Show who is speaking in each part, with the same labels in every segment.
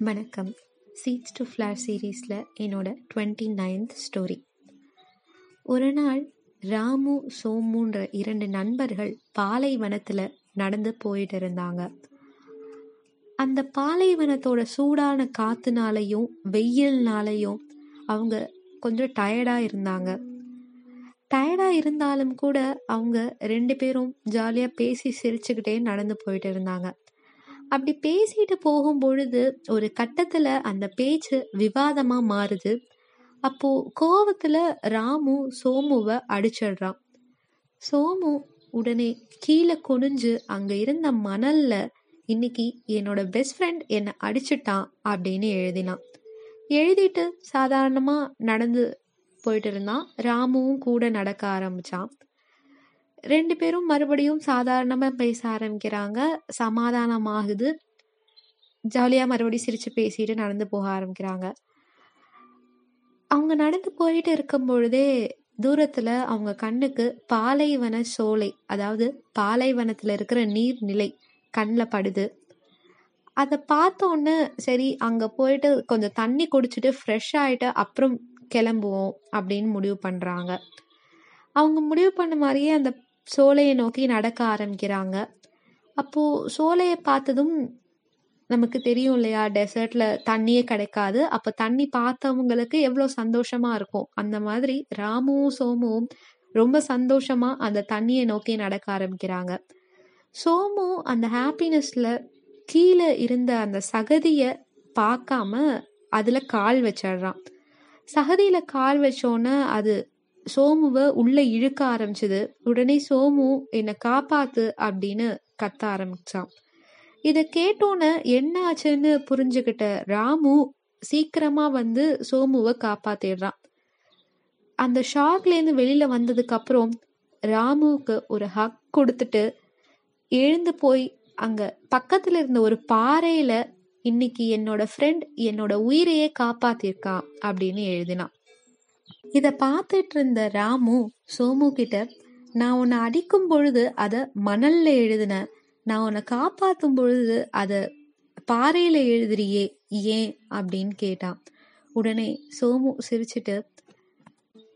Speaker 1: வணக்கம். Seeds to flower சீரீஸில் என்னோட டுவெண்ட்டி நைன்த் ஸ்டோரி ஒரு நாள் ராமு சோமுன்ற இரண்டு நண்பர்கள் பாலைவனத்தில் நடந்து போயிட்டு இருந்தாங்க. அந்த பாலைவனத்தோட சூடான காத்துனாலையும் வெயில்னாலையும் அவங்க கொஞ்சம் டயர்டாக இருந்தாங்க. டயர்டாக இருந்தாலும் கூட அவங்க ரெண்டு பேரும் ஜாலியாக பேசி சிரிச்சுக்கிட்டே நடந்து போயிட்டு இருந்தாங்க. அப்படி பேசிட்டு போகும் பொழுது ஒரு கட்டத்தில் அந்த பேச்சு விவாதமாக மாறுது. அப்போ கோவத்தில் ராமு சோமுவை அடிச்சிடுறான். சோமு உடனே கீழே குனிஞ்சு அங்கே இருந்த மணல்ல இன்னைக்கு என்னோட பெஸ்ட் ஃப்ரெண்ட் என்னை அடிச்சிட்டான் அப்படின்னு எழுதினான். எழுதிட்டு சாதாரணமாக நடந்து போயிட்டு இருந்தான். ராமுவும் கூட நடக்க ஆரம்பிச்சான். ரெண்டு பேரும் மறுபடியும் சாதாரணமாக பேச ஆரம்பிக்கிறாங்க. சமாதானமாகுது. ஜாலியாக மறுபடியும் சிரித்து பேசிட்டு நடந்து போக ஆரம்பிக்கிறாங்க. அவங்க நடந்து போயிட்டு இருக்கும் பொழுதே தூரத்தில் அவங்க கண்ணுக்கு பாலைவன சோலை அதாவது பாலைவனத்தில் இருக்கிற நீர்நிலை கண்ணில் படுது. அதை பார்த்தோன்னே சரி அங்கே போயிட்டு கொஞ்சம் தண்ணி குடிச்சிட்டு ஃப்ரெஷ் ஆகிட்டு அப்புறம் கிளம்புவோம் அப்படின்னு முடிவு பண்ணுறாங்க அவங்க முடிவு பண்ண மாதிரியே அந்த சோலையை நோக்கி நடக்க ஆரம்பிக்கிறாங்க. அப்போது சோலையை பார்த்ததும் நமக்கு தெரியும் இல்லையா டெசர்ட்ல தண்ணியே கிடைக்காது. அப்போ தண்ணி பார்த்தவங்களுக்கு எவ்வளோ சந்தோஷமா இருக்கும். அந்த மாதிரி ராமுவும் சோமுவும் ரொம்ப சந்தோஷமா அந்த தண்ணியை நோக்கி நடக்க ஆரம்பிக்கிறாங்க. சோமு அந்த ஹாப்பினஸ்ல கீழே இருந்த அந்த சகதியை பார்க்காம அதுல கால் வச்சிடுறான். சகதியில கால் வச்சோன்னே அது சோமுவை உள்ள இழுக்க ஆரம்பிச்சது. உடனே சோமு என்னை காப்பாத்து அப்படின்னு கத்த ஆரம்பிச்சான். இதை கேட்டோன்னு என்ன ஆச்சுன்னு புரிஞ்சுக்கிட்ட ராமு சீக்கிரமா வந்து சோமுவை காப்பாத்திடுறான். அந்த ஷாக்லேருந்து வெளியில வந்ததுக்கு அப்புறம் ராமுவுக்கு ஒரு ஹக் கொடுத்துட்டு எழுந்து போய் அங்க பக்கத்துல இருந்த ஒரு பாறையில இன்னைக்கு என்னோட ஃப்ரெண்ட் என்னோட உயிரையே காப்பாத்திருக்கான் அப்படின்னு எழுதினான். இதை பார்த்துட்டு இருந்த ராமு சோமு கிட்ட நான் உன்னை அடிக்கும் பொழுது அதை மணல்ல எழுதினேன் நான் உன்னை காப்பாற்றும் பொழுது அதை பாறையில எழுதுறியே ஏன்? அப்படின்னு கேட்டான். உடனே சோமு சிரிச்சிட்டு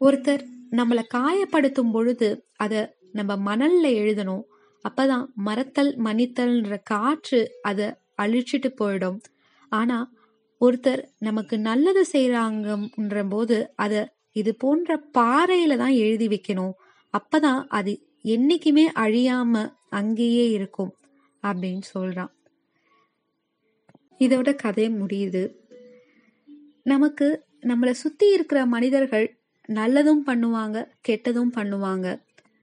Speaker 1: ஒருத்தர் நம்மளை காயப்படுத்தும் பொழுது அதை நம்ம மணல்ல எழுதணும். அப்பதான் மரத்தல் மணித்தல்ன்ற காற்று அதை அழிச்சிட்டு போயிடும். ஆனா ஒருத்தர் நமக்கு நல்லது செய்யறாங்கன்ற போது அதை இது போன்ற பாறையில தான் எழுதி வைக்கணும். அப்பதான் அது என்னைக்குமே அழியாம அங்கேயே இருக்கும் அப்படின்னு சொல்றான். இதோட கதை முடியுது. நமக்கு நம்மளை சுத்தி இருக்கிற மனிதர்கள் நல்லதும் பண்ணுவாங்க கெட்டதும் பண்ணுவாங்க.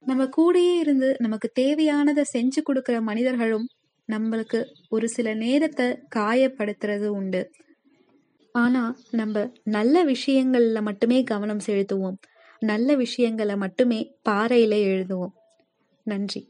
Speaker 1: நம்ம கூடயே இருந்து நமக்கு தேவையானதை செஞ்சு கொடுக்கிற மனிதர்களும் நம்மளுக்கு ஒரு சில நேரத்தை காயப்படுத்துறது உண்டு. ஆனா நம்ம நல்ல விஷயங்கள்ல மட்டுமே கவனம் செலுத்துவோம். நல்ல விஷயங்களை மட்டுமே பாறையில எழுதுவோம். நன்றி.